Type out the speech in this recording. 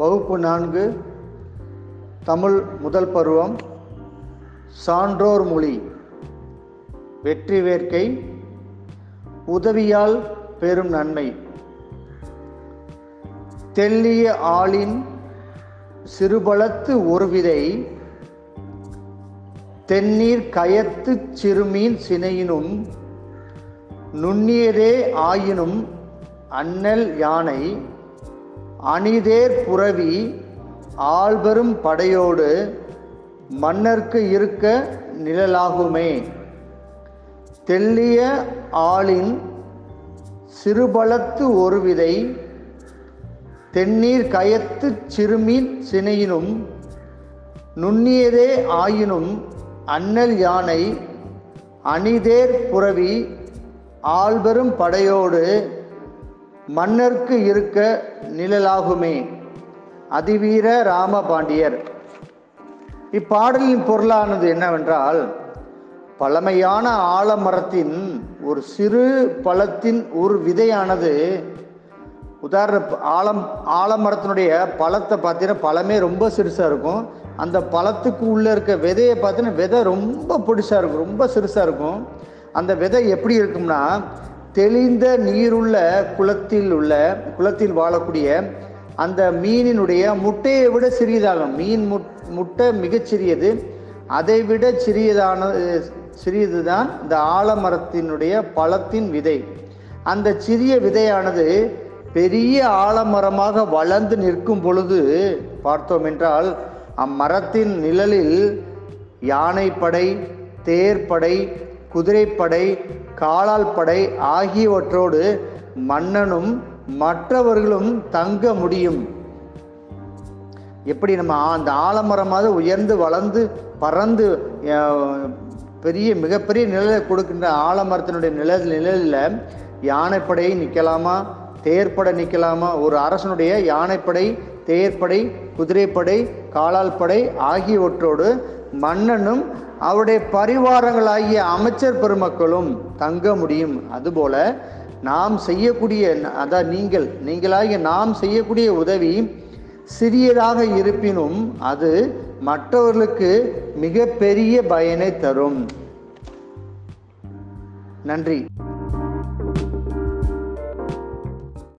வகுப்பு நான்கு தமிழ் முதல் பருவம் சான்றோர் மொழி வெற்றி வேர்க்கை உதவியால் பெரும் நன்மை. தெல்லிய ஆளின் சிறுபலத்து ஒரு விதை தென்னீர் கயத்து சிறுமீன் சினையினும் நுண்ணியதே ஆயினும் அண்ணல் யானை அணிதேர் புரவி ஆள்பெரும் படையோடு மன்னர்க்கு இருக்க நிழலாகுமே. தெள்ளிய ஆளின் சிறுபலத்து ஒரு விதை தென்னீர் கயத்து சிறுமீன் சினையினும் நுண்ணியதே ஆயினும் அண்ணல் யானை அணிதேர் புரவி ஆள்பெரும் படையோடு மன்னர்க்கு இருக்க நிழலாகுமே. அதிவீர ராமபாண்டியர். இப்பாடலின் பொருளானது என்னவென்றால் பழமையான ஆலமரத்தின் ஒரு சிறு பழத்தின் ஒரு விதையானது. உதாரண ஆலம் ஆலமரத்தினுடைய பழத்தை பார்த்தீங்கன்னா பழமே ரொம்ப சிறுசாக இருக்கும். அந்த பழத்துக்கு உள்ளே இருக்க விதையை பார்த்தீங்கன்னா விதை ரொம்ப பிடிச்சா இருக்கும் ரொம்ப சிறுசாக இருக்கும். அந்த விதை எப்படி இருக்கும்னா தெளிந்த நீருள்ள குளத்தில் உள்ள குளத்தில் வாழக்கூடிய அந்த மீனினுடைய முட்டையை விட சிறியதாகும். மீன் முட் முட்டை மிகச்சிறியது அதை விட சிறியதான சிறியது தான் இந்த ஆலமரத்தினுடைய பழத்தின் விதை. அந்த சிறிய விதையானது பெரிய ஆலமரமாக வளர்ந்து நிற்கும் பொழுது பார்த்தோம் என்றால் அம்மரத்தின் நிழலில் யானைப்படை தேர்ப்படை குதிரைப்படை காலால் படை ஆகியவற்றோடு மன்னனும் மற்றவர்களும் தங்க முடியும். எப்படி நம்ம அந்த ஆலமரமாக உயர்ந்து வளர்ந்து பறந்து பெரிய மிகப்பெரிய நிழலை கொடுக்கின்ற ஆலமரத்தினுடைய நிழல் நிழலில் யானைப்படை நிற்கலாமா? தேர்ப்படை நிற்கலாமா? ஒரு அரசனுடைய யானைப்படை தேர்ப்படை குதிரைப்படை காலால் படை ஆகியவற்றோடு மன்னனும் அவருடைய பரிவாரங்களாகிய அமைச்சர் பெருமக்களும் தங்க முடியும். அதுபோல நாம் செய்யக்கூடிய அதான் நீங்கள் நீங்களாகிய நாம் செய்யக்கூடிய உதவி சிறியதாக இருப்பினும் அது மற்றவர்களுக்கு மிகப்பெரிய பயனை தரும். நன்றி.